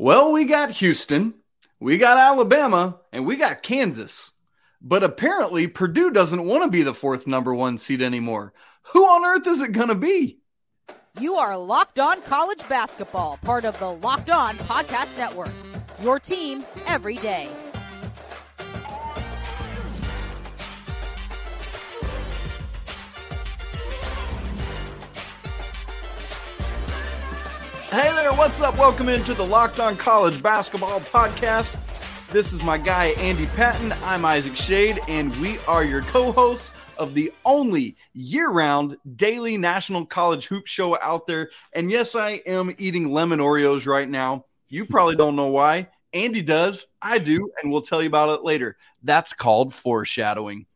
Well, we got Houston, we got Alabama, and we got Kansas. But apparently, Purdue doesn't want to be the fourth number one seed anymore. Who on earth is it going to be? You are Locked On College Basketball, part of the Locked On Podcast Network. Your team every day. Hey there, what's up? Welcome into the Locked On College Basketball Podcast. This is my guy, Andy Patton. I'm Isaac Schade, and we are your co hosts of the only year round daily national college hoop show out there. And yes, I am eating lemon Oreos right now. You probably don't know why. Andy does. I do. And we'll tell you about it later. That's called foreshadowing.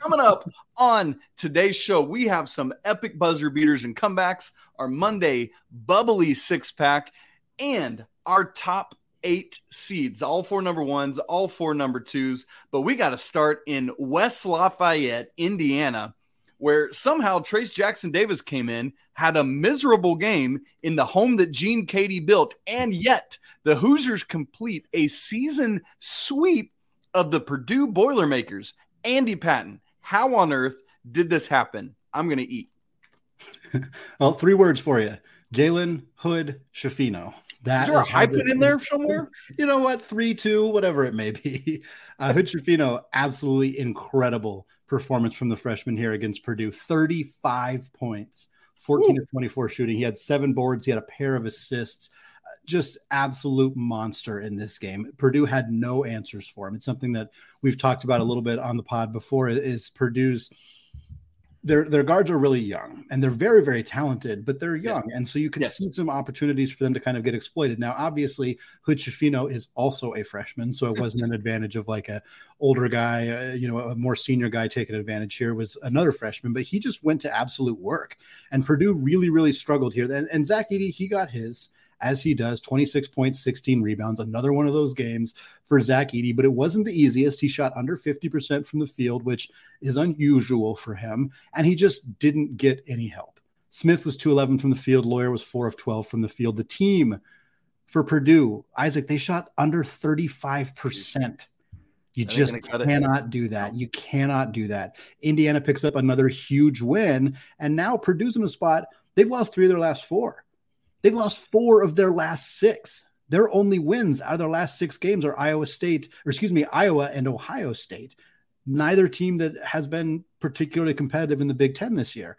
Coming up on today's show, we have some epic buzzer beaters and comebacks, our Monday bubbly six pack, and our top eight seeds, all four number ones, all four number twos. But we got to start in West Lafayette, Indiana, where somehow Trayce Jackson Davis came in, had a miserable game in the home that Gene Keady built, and yet the Hoosiers complete a season sweep of the Purdue Boilermakers. Andy Patton, how on earth did this happen? I'm going to eat. well, three words for you Jalen Hood Schifino. That is there a hyphen in there somewhere? You know what? Three, two, whatever it may be. Uh, Hood Schifino, absolutely incredible performance from the freshman here against Purdue. 35 points, 14 Ooh. to 24 shooting. He had seven boards, he had a pair of assists. Just absolute monster in this game. Purdue had no answers for him. It's something that we've talked about a little bit on the pod before is Purdue's their their guards are really young and they're very very talented, but they're young, yes. and so you can yes. see some opportunities for them to kind of get exploited. Now, obviously, Hood Schifino is also a freshman, so it wasn't an advantage of like a older guy, uh, you know, a more senior guy taking advantage here was another freshman, but he just went to absolute work, and Purdue really really struggled here. And, and Zach Edey, he got his as he does 26 points, 16 rebounds. Another one of those games for Zach Edey, but it wasn't the easiest. He shot under 50% from the field, which is unusual for him. And he just didn't get any help. Smith was 211 from the field. Loyer was 4 of 12 from the field. The team for Purdue, Isaac, they shot under 35%. You just cannot do that. You cannot do that. Indiana picks up another huge win, and now Purdue's in a spot. They've lost three of their last four. They've lost four of their last six. Their only wins out of their last six games are Iowa State, or excuse me, Iowa and Ohio State. Neither team that has been particularly competitive in the Big Ten this year.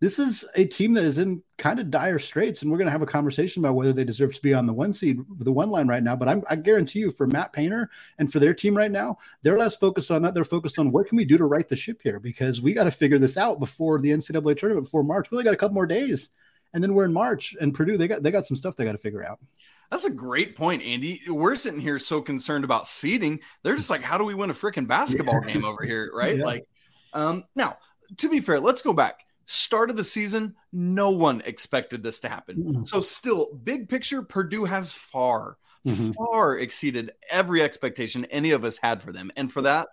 This is a team that is in kind of dire straits, and we're going to have a conversation about whether they deserve to be on the one seed, the one line right now. But I'm, I guarantee you, for Matt Painter and for their team right now, they're less focused on that. They're focused on what can we do to right the ship here because we got to figure this out before the NCAA tournament, before March. We only got a couple more days and then we're in March, and Purdue they got they got some stuff they got to figure out. That's a great point, Andy. We're sitting here so concerned about seeding. They're just like, how do we win a freaking basketball yeah. game over here, right? Yeah. Like, um, now to be fair, let's go back. Start of the season, no one expected this to happen. Mm-hmm. So, still, big picture, Purdue has far, mm-hmm. far exceeded every expectation any of us had for them, and for that,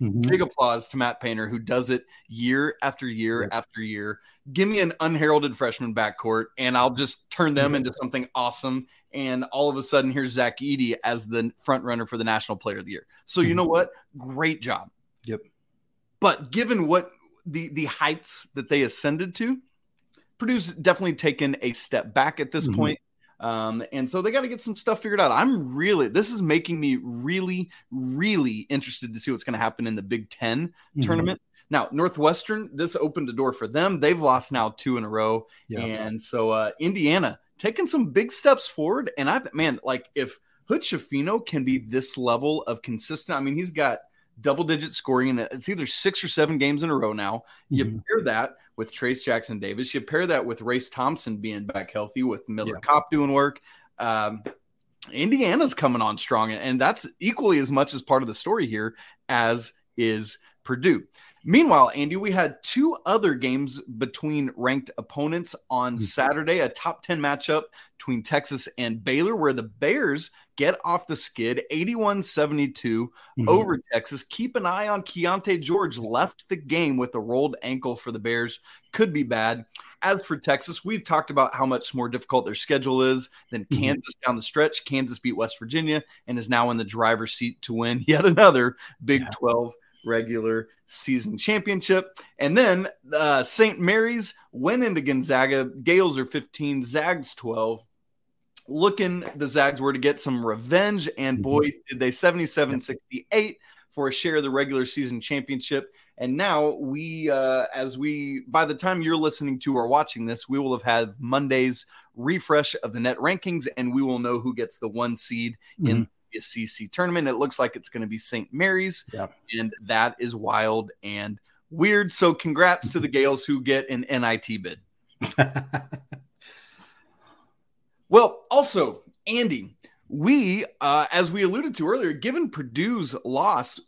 Mm-hmm. Big applause to Matt Painter, who does it year after year yep. after year. Give me an unheralded freshman backcourt, and I'll just turn them into something awesome. And all of a sudden, here's Zach Edey as the front runner for the National Player of the Year. So mm-hmm. you know what? Great job. Yep. But given what the the heights that they ascended to, Purdue's definitely taken a step back at this mm-hmm. point. Um, and so they got to get some stuff figured out. I'm really, this is making me really, really interested to see what's going to happen in the Big 10 mm-hmm. tournament. Now, Northwestern, this opened a door for them. They've lost now two in a row. Yeah. And so uh, Indiana taking some big steps forward. And I, man, like if Hood Schifino can be this level of consistent, I mean, he's got double digit scoring and it's either six or seven games in a row now. You mm-hmm. pair that with Trayce Jackson Davis. You pair that with Race Thompson being back healthy, with Miller yeah. Kopp doing work. Um, Indiana's coming on strong, and that's equally as much as part of the story here as is Purdue. Meanwhile, Andy, we had two other games between ranked opponents on mm-hmm. Saturday, a top 10 matchup between Texas and Baylor, where the Bears get off the skid 81 72 mm-hmm. over Texas. Keep an eye on Keyonte George, left the game with a rolled ankle for the Bears. Could be bad. As for Texas, we've talked about how much more difficult their schedule is than mm-hmm. Kansas down the stretch. Kansas beat West Virginia and is now in the driver's seat to win yet another Big yeah. 12 regular season championship. And then uh, St. Mary's went into Gonzaga. Gaels are 15, Zags 12. Looking, the Zags were to get some revenge, and mm-hmm. boy, did they 77 68 for a share of the regular season championship. And now we, uh, as we, by the time you're listening to or watching this, we will have had Monday's refresh of the net rankings, and we will know who gets the one seed mm-hmm. in CC tournament. It looks like it's going to be St. Mary's, yeah. and that is wild and weird. So, congrats to the Gaels who get an NIT bid. well, also, Andy, we, uh, as we alluded to earlier, given Purdue's loss,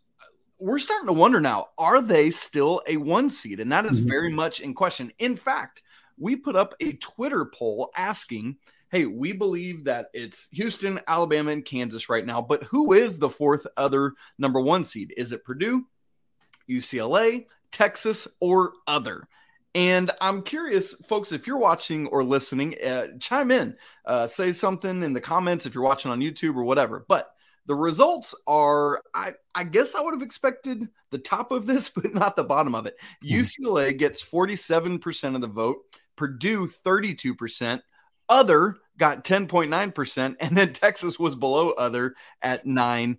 we're starting to wonder now are they still a one seed? And that is mm-hmm. very much in question. In fact, we put up a Twitter poll asking hey, we believe that it's Houston, Alabama, and Kansas right now, but who is the fourth other number one seed? Is it Purdue, UCLA, Texas, or other? And I'm curious, folks, if you're watching or listening, uh, chime in, uh, say something in the comments if you're watching on YouTube or whatever. But the results are, I, I guess I would have expected the top of this, but not the bottom of it. Hmm. UCLA gets 47% of the vote, Purdue 32%, other got 10.9%, and then Texas was below other at 9%.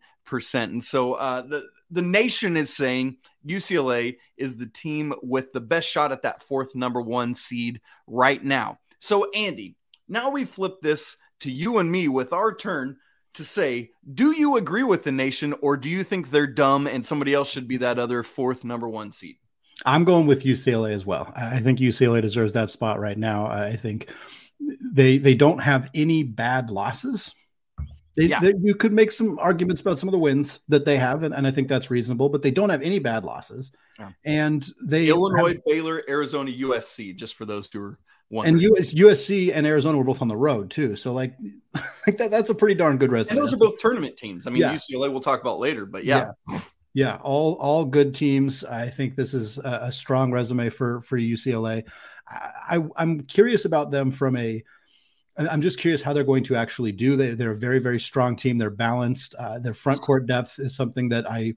And so uh, the, the nation is saying UCLA is the team with the best shot at that fourth number one seed right now. So, Andy, now we flip this to you and me with our turn to say, do you agree with the nation or do you think they're dumb and somebody else should be that other fourth number one seed? I'm going with UCLA as well. I think UCLA deserves that spot right now. I think they they don't have any bad losses. They, yeah. they, you could make some arguments about some of the wins that they have, and, and I think that's reasonable. But they don't have any bad losses, yeah. and they Illinois, have, Baylor, Arizona, USC. Just for those who are wondering. and US, USC and Arizona were both on the road too. So like, like that, that's a pretty darn good resume. And those are both tournament teams. I mean, yeah. UCLA we'll talk about later, but yeah. yeah. All all good teams. I think this is a, a strong resume for for UCLA. I, I'm curious about them from a. I'm just curious how they're going to actually do. They, they're a very, very strong team. They're balanced. Uh, their front court depth is something that I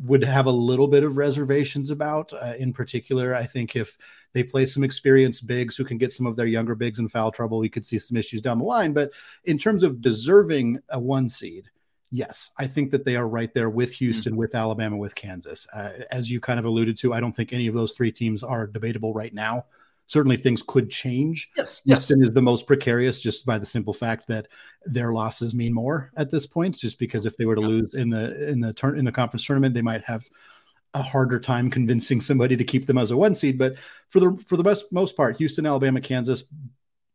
would have a little bit of reservations about. Uh, in particular, I think if they play some experienced bigs who can get some of their younger bigs in foul trouble, we could see some issues down the line. But in terms of deserving a one seed, yes, I think that they are right there with hmm. Houston, mm-hmm. with Alabama, with Kansas. Uh, as you kind of alluded to, I don't think any of those three teams are debatable right now certainly things could change. Yes, Houston yes. is the most precarious just by the simple fact that their losses mean more at this point. Just because if they were to yeah. lose in the in the turn in the conference tournament, they might have a harder time convincing somebody to keep them as a one seed. But for the for the best most part, Houston, Alabama, Kansas,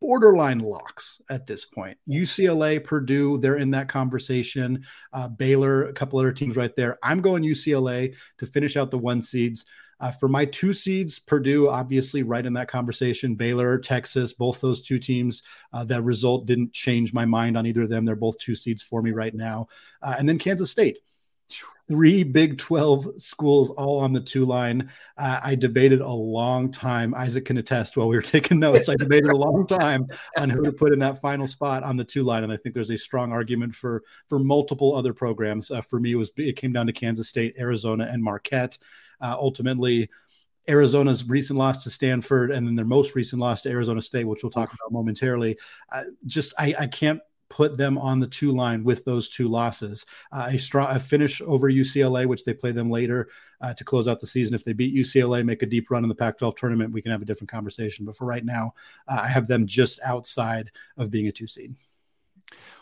borderline locks at this point. UCLA, Purdue, they're in that conversation. Uh, Baylor, a couple other teams right there. I'm going UCLA to finish out the one seeds. Uh, for my two seeds, Purdue, obviously, right in that conversation. Baylor, Texas, both those two teams. Uh, that result didn't change my mind on either of them. They're both two seeds for me right now. Uh, and then Kansas State. Three Big 12 schools all on the two line. Uh, I debated a long time. Isaac can attest while we were taking notes. I debated a long time on who to put in that final spot on the two line. And I think there's a strong argument for, for multiple other programs. Uh, for me, it was it came down to Kansas State, Arizona, and Marquette. Uh, ultimately, Arizona's recent loss to Stanford and then their most recent loss to Arizona State, which we'll talk about momentarily. Uh, just I, I, can't put them on the two line with those two losses. Uh, a strong a finish over UCLA, which they play them later uh, to close out the season. If they beat UCLA, make a deep run in the Pac-12 tournament, we can have a different conversation. But for right now, uh, I have them just outside of being a two seed.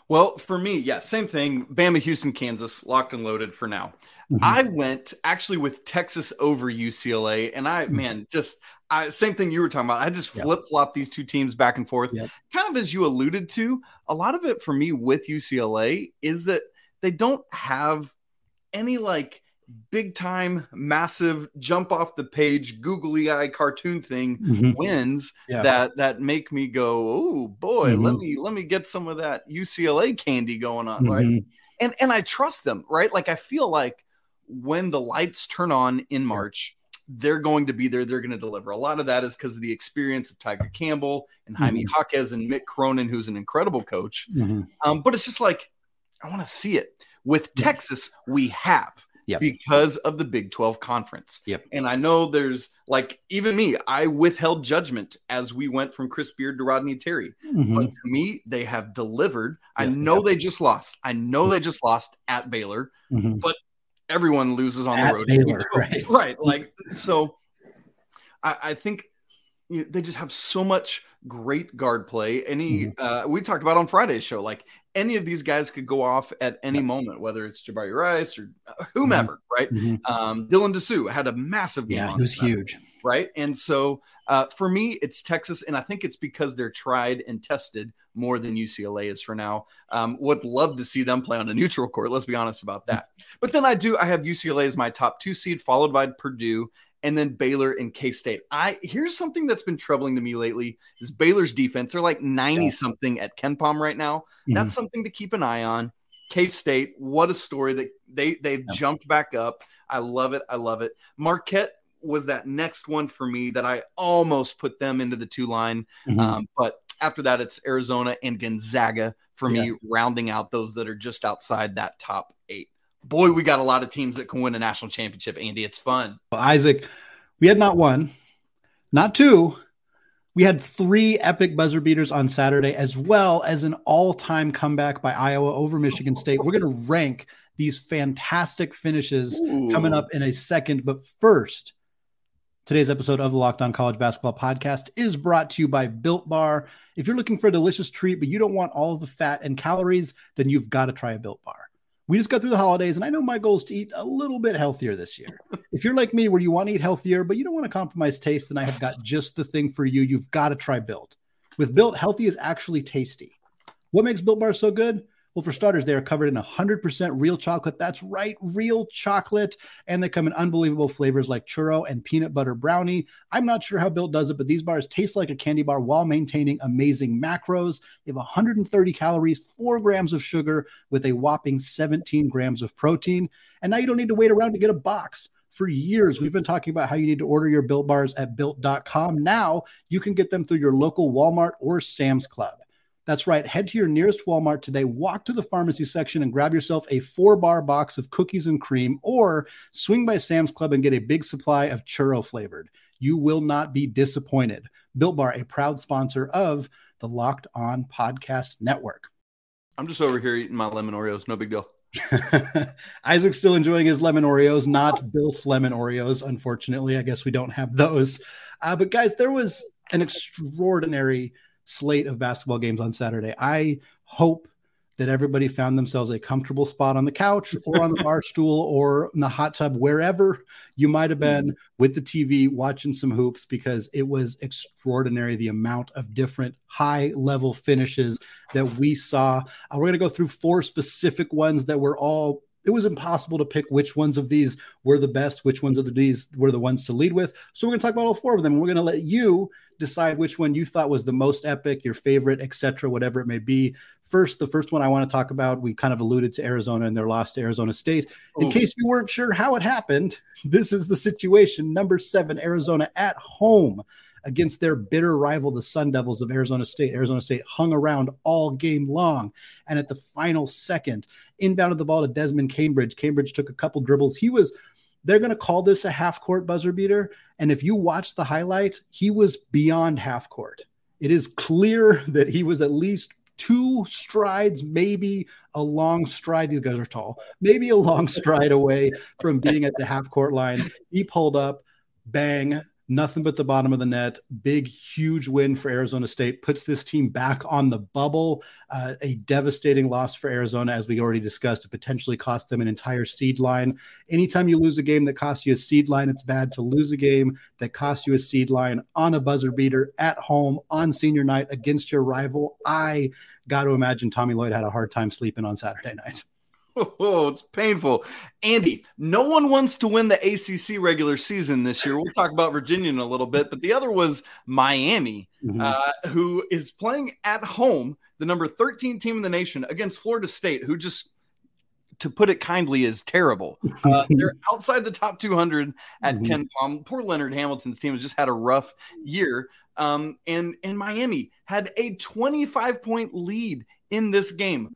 Well, for me, yeah, same thing. Bama, Houston, Kansas, locked and loaded for now. Mm-hmm. I went actually with Texas over UCLA, and I, mm-hmm. man, just I, same thing you were talking about. I just flip flop these two teams back and forth. Yep. Kind of as you alluded to, a lot of it for me with UCLA is that they don't have any like big time, massive, jump off the page, googly eye cartoon thing Mhm. wins Yeah. that that make me go, oh boy, let Mhm. me let me get some of that UCLA candy going on, right? Mhm. And and I trust them, right? Like I feel like when the lights turn on in March, they're going to be there. They're going to deliver. A lot of that is because of the experience of Tyger Campbell and Jaime Mm-hmm. Jaquez and Mick Cronin, who's an incredible coach. Mhm. Um, but it's just like I want to see it. With Yeah. Texas, we have Yep. because of the Big 12 conference. Yep. And I know there's like even me, I withheld judgment as we went from Chris Beard to Rodney Terry. Mhm. But to me, they have delivered. I Yes, they know have. they just lost. I know they just lost at Baylor. Mhm. Everyone loses on At the road. Baylor, right. right. Like so I, I think you know, they just have so much great guard play. Any Mm-hmm. uh, we talked about on Friday's show, like any of these guys could go off at any moment, whether it's Jabari Rice or uh, whomever, right? Mhm. Um, Dylan Disu had a massive game. Yeah, on it was huge. Right? And so uh, for me, it's Texas, and I think it's because they're tried and tested more than UCLA is for now. Um, would love to see them play on a neutral court. Let's be honest about that. But then I do. I have UCLA as my top two seed, followed by Purdue, and then Baylor and K State. I here's something that's been troubling to me lately: is Baylor's defense. They're like ninety something at KenPom right now. That's something to keep an eye on. K State, what a story that they they've Yeah. jumped back up. I love it. I love it. Marquette was that next one for me that I almost put them into the two line. Mhm. Um, but after that, it's Arizona and Gonzaga for me, rounding out those that are just outside that top eight. Boy, we got a lot of teams that can win a national championship, Andy. It's fun. Well, Isaac, we had not one, not two. We had three epic buzzer beaters on Saturday, as well as an all time comeback by Iowa over Michigan State. We're going to rank these fantastic finishes coming up in a second. But first, today's episode of the Locked On College Basketball Podcast is brought to you by Built Bar. If you're looking for a delicious treat, but you don't want all of the fat and calories, then you've got to try a Built Bar. We just got through the holidays, and I know my goal is to eat a little bit healthier this year. if you're like me, where you want to eat healthier, but you don't want to compromise taste, then I have got just the thing for you. You've got to try Built. With Built, healthy is actually tasty. What makes Built Bar so good? Well, for starters, they are covered in 100% real chocolate. That's right, real chocolate. And they come in unbelievable flavors like churro and peanut butter brownie. I'm not sure how Built does it, but these bars taste like a candy bar while maintaining amazing macros. They have 130 calories, four grams of sugar, with a whopping 17 grams of protein. And now you don't need to wait around to get a box. For years, we've been talking about how you need to order your built bars at built.com. Now you can get them through your local Walmart or Sam's Club. That's right. Head to your nearest Walmart today, walk to the pharmacy section, and grab yourself a four bar box of cookies and cream, or swing by Sam's Club and get a big supply of churro flavored. You will not be disappointed. Built Bar, a proud sponsor of the Locked On Podcast Network. I'm just over here eating my lemon Oreos. No big deal. Isaac's still enjoying his lemon Oreos, not Bill's lemon Oreos. Unfortunately, I guess we don't have those. Uh, but guys, there was an extraordinary slate of basketball games on Saturday. I hope that everybody found themselves a comfortable spot on the couch or on the bar stool or in the hot tub, wherever you might have been with the TV watching some hoops, because it was extraordinary the amount of different high level finishes that we saw. Uh, we're going to go through four specific ones that were all it was impossible to pick which ones of these were the best, which ones of these were the ones to lead with. So we're going to talk about all four of them. We're going to let you decide which one you thought was the most epic, your favorite, etc., whatever it may be. First, the first one I want to talk about, we kind of alluded to Arizona and their loss to Arizona State. In Ooh. case you weren't sure how it happened, this is the situation. Number seven, Arizona at home against their bitter rival, the Sun Devils of Arizona State. Arizona State hung around all game long. And at the final second, inbounded the ball to Desmond Cambridge. Cambridge took a couple dribbles. He was, they're going to call this a half court buzzer beater. And if you watch the highlights, he was beyond half court. It is clear that he was at least two strides, maybe a long stride. These guys are tall, maybe a long stride away from being at the half court line. He pulled up, bang, nothing but the bottom of the net. Big, huge win for Arizona State. Puts this team back on the bubble. Uh, a devastating loss for Arizona, as we already discussed. It potentially cost them an entire seed line. Anytime you lose a game that costs you a seed line, it's bad to lose a game that costs you a seed line on a buzzer beater at home on senior night against your rival. I got to imagine Tommy Lloyd had a hard time sleeping on Saturday night. Oh, it's painful. Andy, no one wants to win the ACC regular season this year. We'll talk about Virginia in a little bit, but the other was Miami, mm-hmm. uh, who is playing at home, the number 13 team in the nation, against Florida State, who just, to put it kindly, is terrible. Uh, they're outside the top 200 at mm-hmm. KenPom. Poor Leonard Hamilton's team has just had a rough year. Um, and, and Miami had a 25 point lead in this game.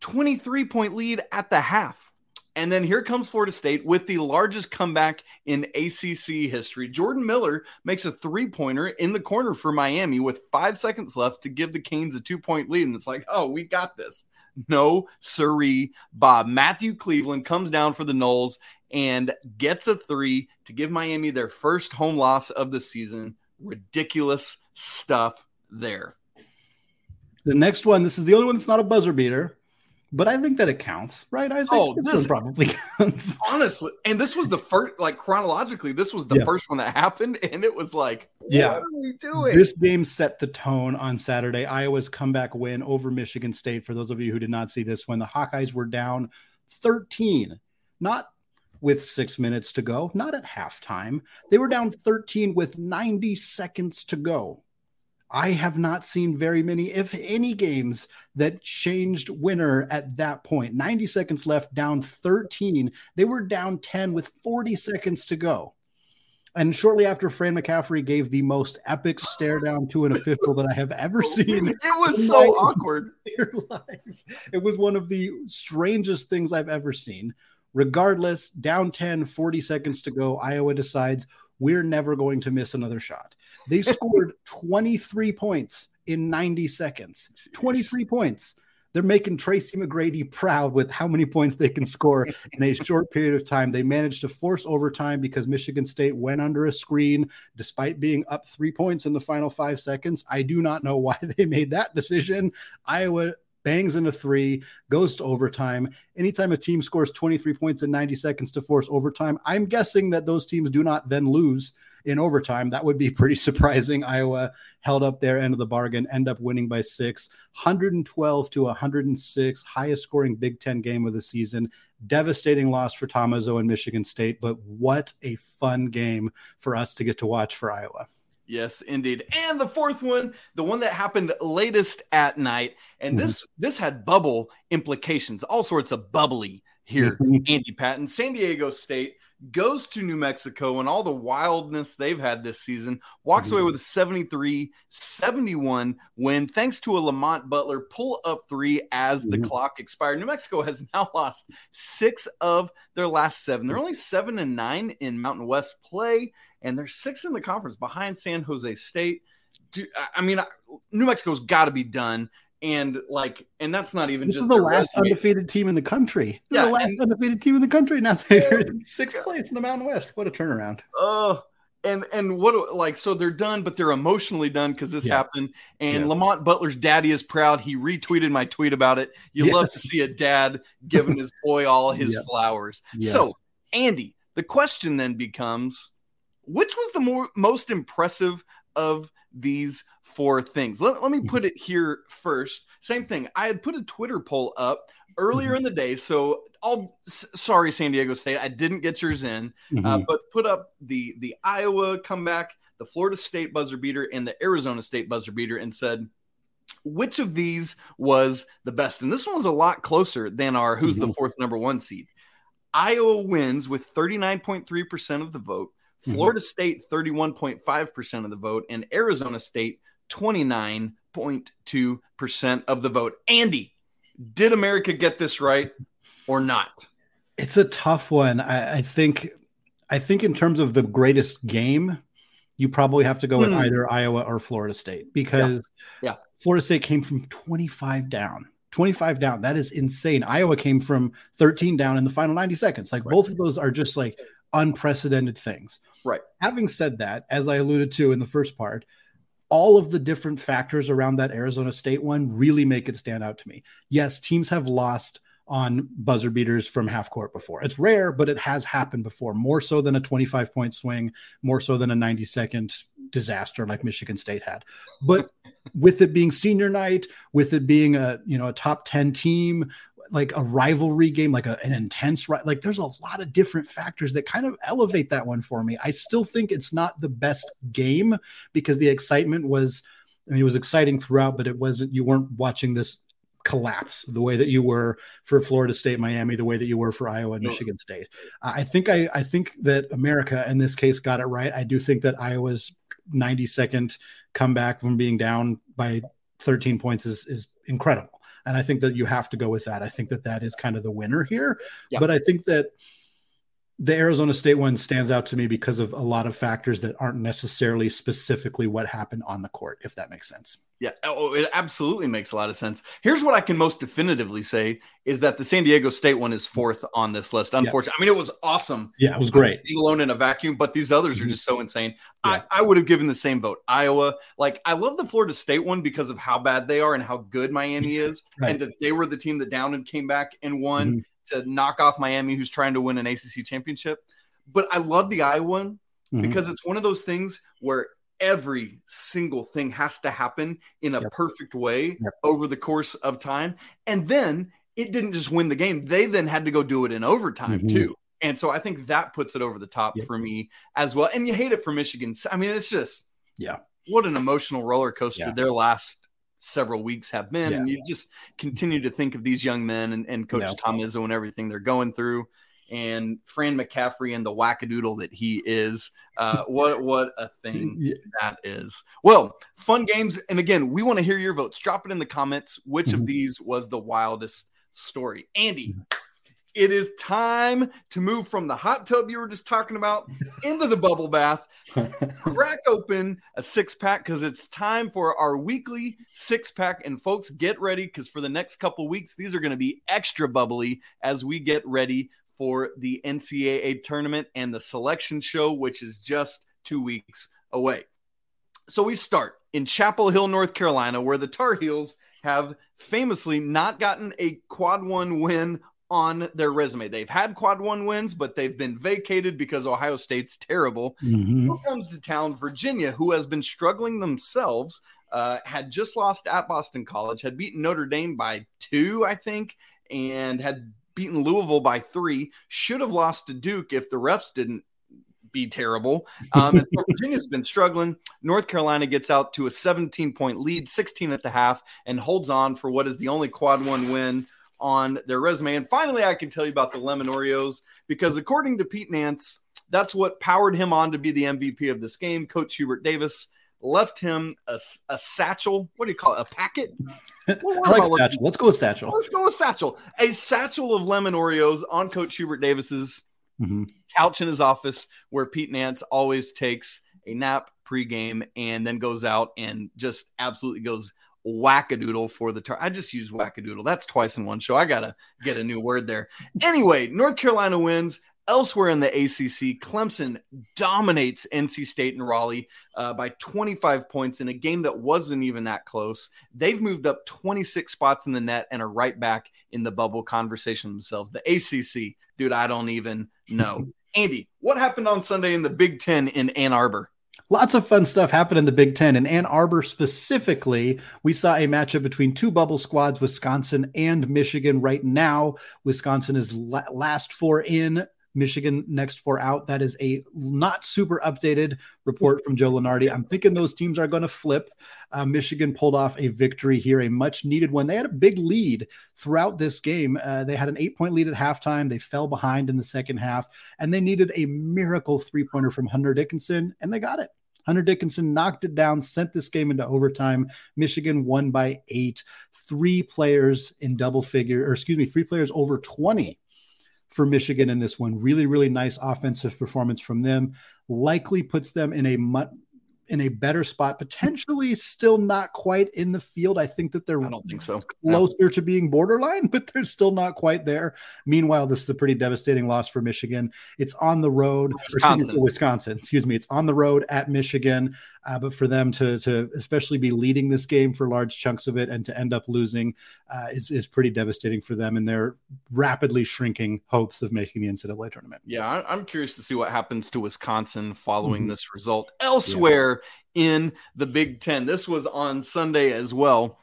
23 point lead at the half. And then here comes Florida State with the largest comeback in ACC history. Jordan Miller makes a three pointer in the corner for Miami with five seconds left to give the Canes a two point lead. And it's like, oh, we got this. No, siree, Bob. Matthew Cleveland comes down for the Noles and gets a three to give Miami their first home loss of the season. Ridiculous stuff there. The next one, this is the only one that's not a buzzer beater but I think that it counts, right? Isaac? Oh, this, this probably counts. Honestly, and this was the first, like chronologically, this was the yeah. first one that happened, and it was like, yeah, what are we doing? This game set the tone on Saturday. Iowa's comeback win over Michigan State. For those of you who did not see this, when the Hawkeyes were down 13, not with six minutes to go, not at halftime. They were down 13 with 90 seconds to go. I have not seen very many, if any, games that changed winner at that point. 90 seconds left, down 13. They were down 10 with 40 seconds to go. And shortly after, Fran McCaffery gave the most epic stare down to an official that I have ever seen. It was so awkward. It was one of the strangest things I've ever seen. Regardless, down 10, 40 seconds to go, Iowa decides we're never going to miss another shot. They scored 23 points in 90 seconds. 23 points. They're making Tracy McGrady proud with how many points they can score in a short period of time. They managed to force overtime because Michigan State went under a screen despite being up three points in the final five seconds. I do not know why they made that decision. Iowa bangs in a three, goes to overtime. Anytime a team scores 23 points in 90 seconds to force overtime, I'm guessing that those teams do not then lose in overtime. That would be pretty surprising. Iowa held up their end of the bargain, end up winning by six, 112 to 106, highest scoring Big Ten game of the season. Devastating loss for Tom Izzo and Michigan State, but what a fun game for us to get to watch for Iowa. Yes, indeed. And the fourth one, the one that happened latest at night, and mm-hmm. this this had bubble implications, all sorts of bubbly here. Mm-hmm. Andy Patton, San Diego State goes to New Mexico and all the wildness they've had this season, walks mm-hmm. away with a 73 71 win thanks to a Lamont Butler pull up three as the mm-hmm. clock expired. New Mexico has now lost six of their last seven. They're only seven and nine in Mountain West play and they're six in the conference behind San Jose State. I mean, New Mexico's got to be done. And like, and that's not even this just the last resume. undefeated team in the country. They're yeah, the last and, undefeated team in the country. Now they're in sixth place in the Mountain West. What a turnaround! Oh, uh, and and what like so they're done, but they're emotionally done because this yeah. happened. And yeah. Lamont Butler's daddy is proud. He retweeted my tweet about it. You yes. love to see a dad giving his boy all his flowers. Yes. So, Andy, the question then becomes which was the more most impressive of these four things? Let, let me put it here first. Same thing. I had put a Twitter poll up earlier in the day. So all sorry, San Diego State, I didn't get yours in, uh, mm-hmm. uh, but put up the the Iowa comeback, the Florida State buzzer beater, and the Arizona State buzzer beater, and said which of these was the best. And this one was a lot closer than our who's mm-hmm. the fourth number one seed. Iowa wins with 39.3% of the vote. Mm-hmm. Florida State 31.5% of the vote, and Arizona State 29.2% of the vote. Andy, did America get this right or not? It's a tough one. I, I think I think in terms of the greatest game, you probably have to go with mm. either Iowa or Florida State because yeah. yeah. Florida State came from 25 down. 25 down. That is insane. Iowa came from 13 down in the final 90 seconds. Like right. both of those are just like unprecedented things. Right. Having said that, as I alluded to in the first part, all of the different factors around that Arizona State one really make it stand out to me. Yes, teams have lost on buzzer beaters from half court before. It's rare, but it has happened before, more so than a 25 point swing, more so than a 90 second disaster like Michigan State had. But with it being senior night, with it being a, you know, a top 10 team, like a rivalry game, like a, an intense right. Like there's a lot of different factors that kind of elevate that one for me. I still think it's not the best game because the excitement was. I mean, it was exciting throughout, but it wasn't. You weren't watching this collapse the way that you were for Florida State, Miami, the way that you were for Iowa and Michigan State. I think I, I think that America in this case got it right. I do think that Iowa's 90 second comeback from being down by 13 points is is incredible. And I think that you have to go with that. I think that that is kind of the winner here. Yeah. But I think that the Arizona State one stands out to me because of a lot of factors that aren't necessarily specifically what happened on the court, if that makes sense. Yeah, oh, it absolutely makes a lot of sense. Here's what I can most definitively say is that the San Diego State one is fourth on this list. Unfortunately, yeah. I mean, it was awesome. Yeah, it was great. Alone in a vacuum, but these others mm-hmm. are just so insane. Yeah. I, I would have given the same vote. Iowa, like, I love the Florida State one because of how bad they are and how good Miami is, right. and that they were the team that down and came back and won mm-hmm. to knock off Miami, who's trying to win an ACC championship. But I love the Iowa one mm-hmm. because it's one of those things where every single thing has to happen in a yep. perfect way yep. over the course of time. And then it didn't just win the game, they then had to go do it in overtime mm-hmm. too. And so I think that puts it over the top yep. for me as well. And you hate it for Michigan. I mean, it's just, yeah, what an emotional roller coaster yeah. their last several weeks have been. Yeah. And you just continue to think of these young men and, and Coach yeah. Tom Izzo and everything they're going through and Fran McCaffery and the wackadoodle that he is. Uh, what what a thing yeah. that is. Well, fun games, and again, we want to hear your votes. Drop it in the comments. Which mm-hmm. of these was the wildest story, Andy? Mm-hmm. It is time to move from the hot tub you were just talking about into the bubble bath. Crack open a six pack because it's time for our weekly six pack. And folks, get ready because for the next couple weeks, these are going to be extra bubbly as we get ready for the NCAA tournament and the selection show, which is just two weeks away. So we start in Chapel Hill, North Carolina, where the Tar Heels have famously not gotten a quad one win on their resume. They've had quad one wins, but they've been vacated because Ohio State's terrible. Mm-hmm. Who comes to town? Virginia, who has been struggling themselves, uh, had just lost at Boston College, had beaten Notre Dame by two, I think, and had beaten Louisville by three. Should have lost to Duke if the refs didn't be terrible. Um, Virginia's been struggling. North Carolina gets out to a 17 point lead, 16 at the half, and holds on for what is the only quad one win on their resume. And finally, I can tell you about the Lemon Oreos because according to Pete Nance, that's what powered him on to be the MVP of this game. Coach Hubert Davis left him a, a satchel. What do you call it? A packet? I like satchel. Let's go with satchel. Let's go with satchel. A satchel of lemon Oreos on Coach Hubert Davis's mm-hmm. couch in his office, where Pete Nance always takes a nap pregame and then goes out and just absolutely goes wackadoodle for the tar. I just use wackadoodle. That's twice in one show. I gotta get a new word there. Anyway, North Carolina wins. Elsewhere in the ACC, Clemson dominates NC State and Raleigh uh, by 25 points in a game that wasn't even that close. They've moved up 26 spots in the net and are right back in the bubble conversation themselves. The ACC, dude, I don't even know. Andy, what happened on Sunday in the Big Ten in Ann Arbor? Lots of fun stuff happened in the Big Ten. In Ann Arbor specifically, we saw a matchup between two bubble squads, Wisconsin and Michigan. Right now, Wisconsin is la- last four in, Michigan next four out. That is a not super updated report from Joe Lunardi. I'm thinking those teams are going to flip. Uh, Michigan pulled off a victory here, a much needed one. They had a big lead throughout this game. Uh, they had an eight point lead at halftime. They fell behind in the second half, and they needed a miracle three pointer from Hunter Dickinson, and they got it. Hunter Dickinson knocked it down, sent this game into overtime. Michigan won by eight. Three players in double figure, or excuse me, three players over 20 for Michigan in this one. Really, really nice offensive performance from them. Likely puts them in a much in a better spot, potentially still not quite in the field. I think that they're I don't think so. Closer no. to being borderline, but they're still not quite there. Meanwhile, this is a pretty devastating loss for Michigan. It's on the road, Wisconsin. Wisconsin. Excuse me. It's on the road at Michigan. Uh, but for them to to especially be leading this game for large chunks of it and to end up losing uh, is is pretty devastating for them and their rapidly shrinking hopes of making the NCAA tournament. Yeah, I'm curious to see what happens to Wisconsin following mm-hmm. this result elsewhere yeah. in the Big Ten. This was on Sunday as well.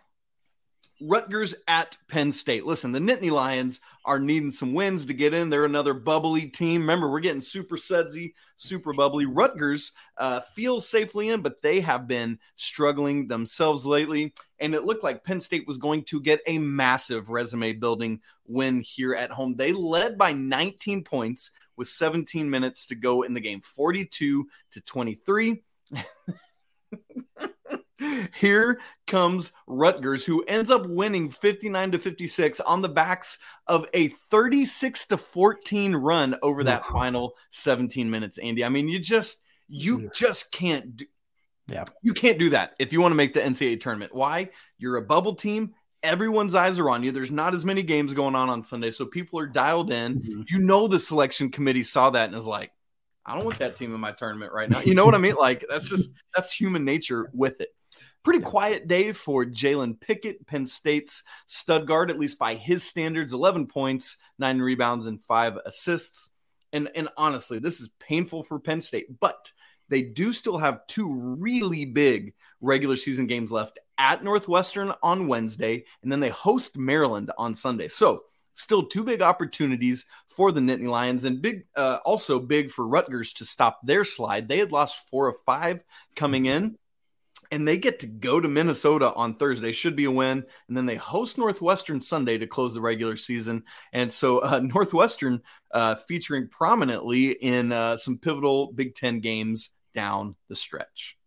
Rutgers at Penn State. Listen, the Nittany Lions are needing some wins to get in. They're another bubbly team. Remember, we're getting super sudsy, super bubbly. Rutgers uh, feels safely in, but they have been struggling themselves lately. And it looked like Penn State was going to get a massive resume building win here at home. They led by 19 points with 17 minutes to go in the game, 42 to 23. Here comes Rutgers, who ends up winning 59 to 56 on the backs of a 36 to 14 run over that final 17 minutes. Andy, I mean, you just you just can't do. Yeah, you can't do that if you want to make the NCAA tournament. Why? You're a bubble team. Everyone's eyes are on you. There's not as many games going on on Sunday, so people are dialed in. Mm-hmm. You know, the selection committee saw that and is like, I don't want that team in my tournament right now. You know what I mean? Like that's just that's human nature with it. Pretty quiet day for Jalen Pickett, Penn State's stud guard, at least by his standards 11 points, nine rebounds, and five assists. And, and honestly, this is painful for Penn State, but they do still have two really big regular season games left at Northwestern on Wednesday, and then they host Maryland on Sunday. So, still two big opportunities for the Nittany Lions, and big, uh, also big for Rutgers to stop their slide. They had lost four of five coming in and they get to go to Minnesota on Thursday. Should be a win, and then they host Northwestern Sunday to close the regular season. And so uh, Northwestern uh, featuring prominently in uh, some pivotal Big Ten games down the stretch.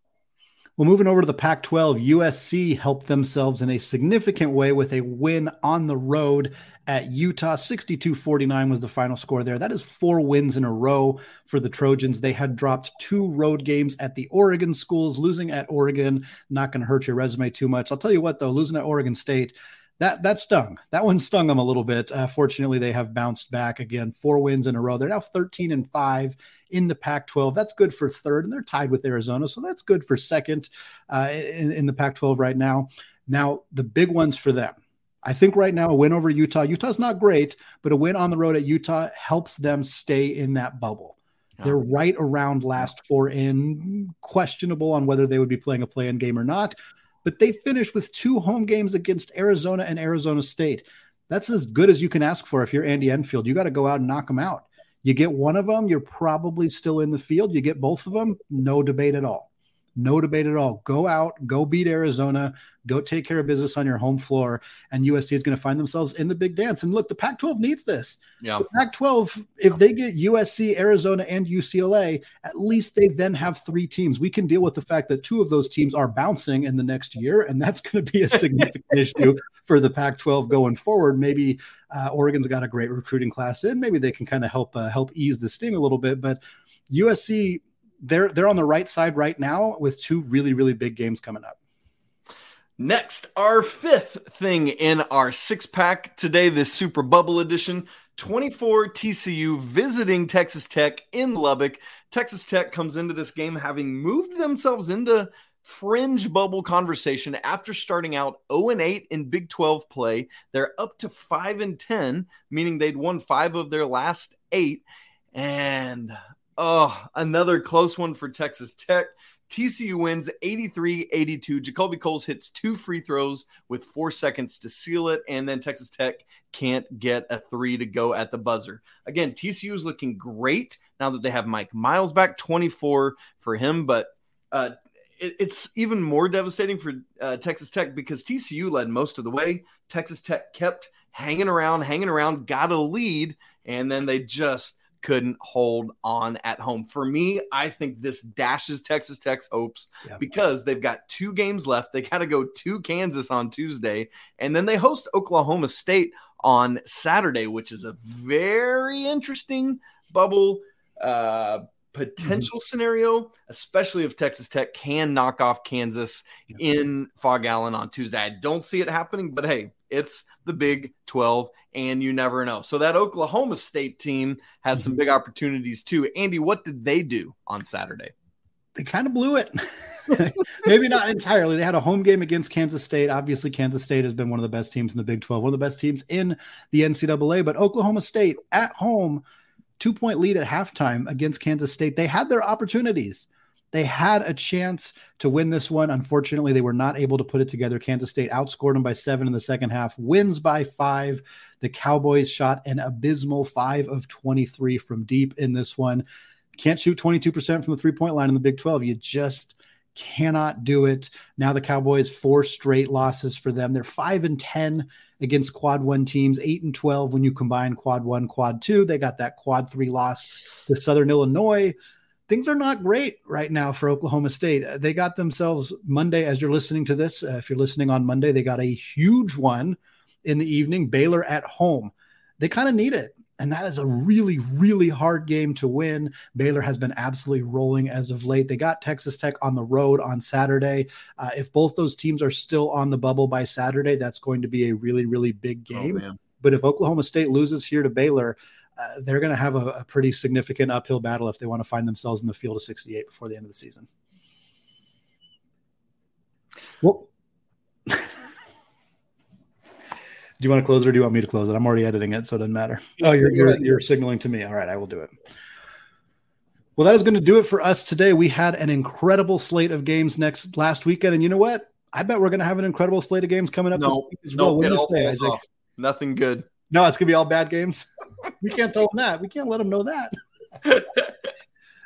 Well, moving over to the Pac 12, USC helped themselves in a significant way with a win on the road at Utah. 62 49 was the final score there. That is four wins in a row for the Trojans. They had dropped two road games at the Oregon schools, losing at Oregon, not going to hurt your resume too much. I'll tell you what, though, losing at Oregon State, that that stung. That one stung them a little bit. Uh, fortunately, they have bounced back again. Four wins in a row. They're now 13 and five in the Pac-12. That's good for third, and they're tied with Arizona, so that's good for second uh, in, in the Pac-12 right now. Now, the big ones for them. I think right now a win over Utah. Utah's not great, but a win on the road at Utah helps them stay in that bubble. They're right around last four in, questionable on whether they would be playing a play-in game or not but they finished with two home games against Arizona and Arizona State. That's as good as you can ask for if you're Andy Enfield. You got to go out and knock them out. You get one of them, you're probably still in the field. You get both of them, no debate at all. No debate at all. Go out, go beat Arizona, go take care of business on your home floor, and USC is going to find themselves in the big dance. And look, the Pac 12 needs this. Yeah. The Pac 12, if they get USC, Arizona, and UCLA, at least they then have three teams. We can deal with the fact that two of those teams are bouncing in the next year, and that's going to be a significant issue for the Pac 12 going forward. Maybe uh, Oregon's got a great recruiting class in. Maybe they can kind of help uh, help ease the sting a little bit, but USC they're they're on the right side right now with two really really big games coming up. Next, our fifth thing in our six pack today, this Super Bubble edition 24 TCU visiting Texas Tech in Lubbock. Texas Tech comes into this game having moved themselves into fringe bubble conversation after starting out 0 and 8 in Big 12 play. They're up to 5 and 10, meaning they'd won five of their last eight. And Oh, another close one for Texas Tech. TCU wins 83 82. JaKobe Coles hits two free throws with four seconds to seal it, and then Texas Tech can't get a three to go at the buzzer. Again, TCU is looking great now that they have Mike Miles back, 24 for him, but uh, it, it's even more devastating for uh, Texas Tech because TCU led most of the way. Texas Tech kept hanging around, hanging around, got a lead, and then they just couldn't hold on at home. For me, I think this dashes Texas Tech's hopes yeah. because they've got two games left. They got to go to Kansas on Tuesday, and then they host Oklahoma State on Saturday, which is a very interesting bubble uh, potential mm-hmm. scenario, especially if Texas Tech can knock off Kansas yeah. in Phog Allen on Tuesday. I don't see it happening, but hey, it's the Big 12, and you never know. So that Oklahoma State team has some mm-hmm. big opportunities too. Andy, what did they do on Saturday? They kind of blew it. Maybe not entirely. They had a home game against Kansas State. Obviously, Kansas State has been one of the best teams in the Big 12, one of the best teams in the NCAA. But Oklahoma State at home, two point lead at halftime against Kansas State. They had their opportunities They had a chance to win this one. Unfortunately, they were not able to put it together. Kansas State outscored them by seven in the second half, wins by five. The Cowboys shot an abysmal five of 23 from deep in this one. Can't shoot 22% from the three point line in the Big 12. You just cannot do it. Now the Cowboys four straight losses for them. They're 5 and 10 against quad 1 teams, 8 and 12 when you combine quad 1, quad 2. They got that quad 3 loss to Southern Illinois. Things are not great right now for Oklahoma State. Uh, they got themselves Monday as you're listening to this. Uh, if you're listening on Monday, they got a huge one in the evening, Baylor at home. They kind of need it. And that is a really, really hard game to win. Baylor has been absolutely rolling as of late. They got Texas Tech on the road on Saturday. Uh, if both those teams are still on the bubble by Saturday, that's going to be a really, really big oh, game. Oh, but if Oklahoma State loses here to Baylor, uh, they're going to have a, a pretty significant uphill battle if they want to find themselves in the field of 68 before the end of the season. Well, Do you want to close it or do you want me to close it? I'm already editing it, so it doesn't matter. Oh, you're, you're, you're signaling to me. All right, I will do it. Well, that is going to do it for us today. We had an incredible slate of games next last weekend, and you know what? I bet we're going to have an incredible slate of games coming up. No, this week as well. Say, Nothing good. No, it's to be all bad games. we can't tell them that. We can't let them know that.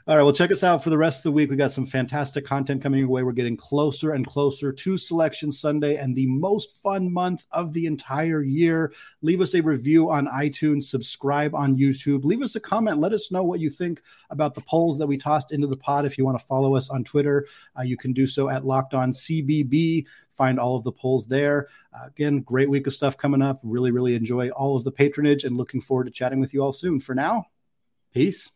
All right, well, check us out for the rest of the week. We got some fantastic content coming your way. We're getting closer and closer to Selection Sunday and the most fun month of the entire year. Leave us a review on iTunes, subscribe on YouTube, leave us a comment. Let us know what you think about the polls that we tossed into the pod. If you want to follow us on Twitter, uh, you can do so at Locked On CBB. Find all of the polls there. Uh, again, great week of stuff coming up. Really, really enjoy all of the patronage and looking forward to chatting with you all soon. For now, peace.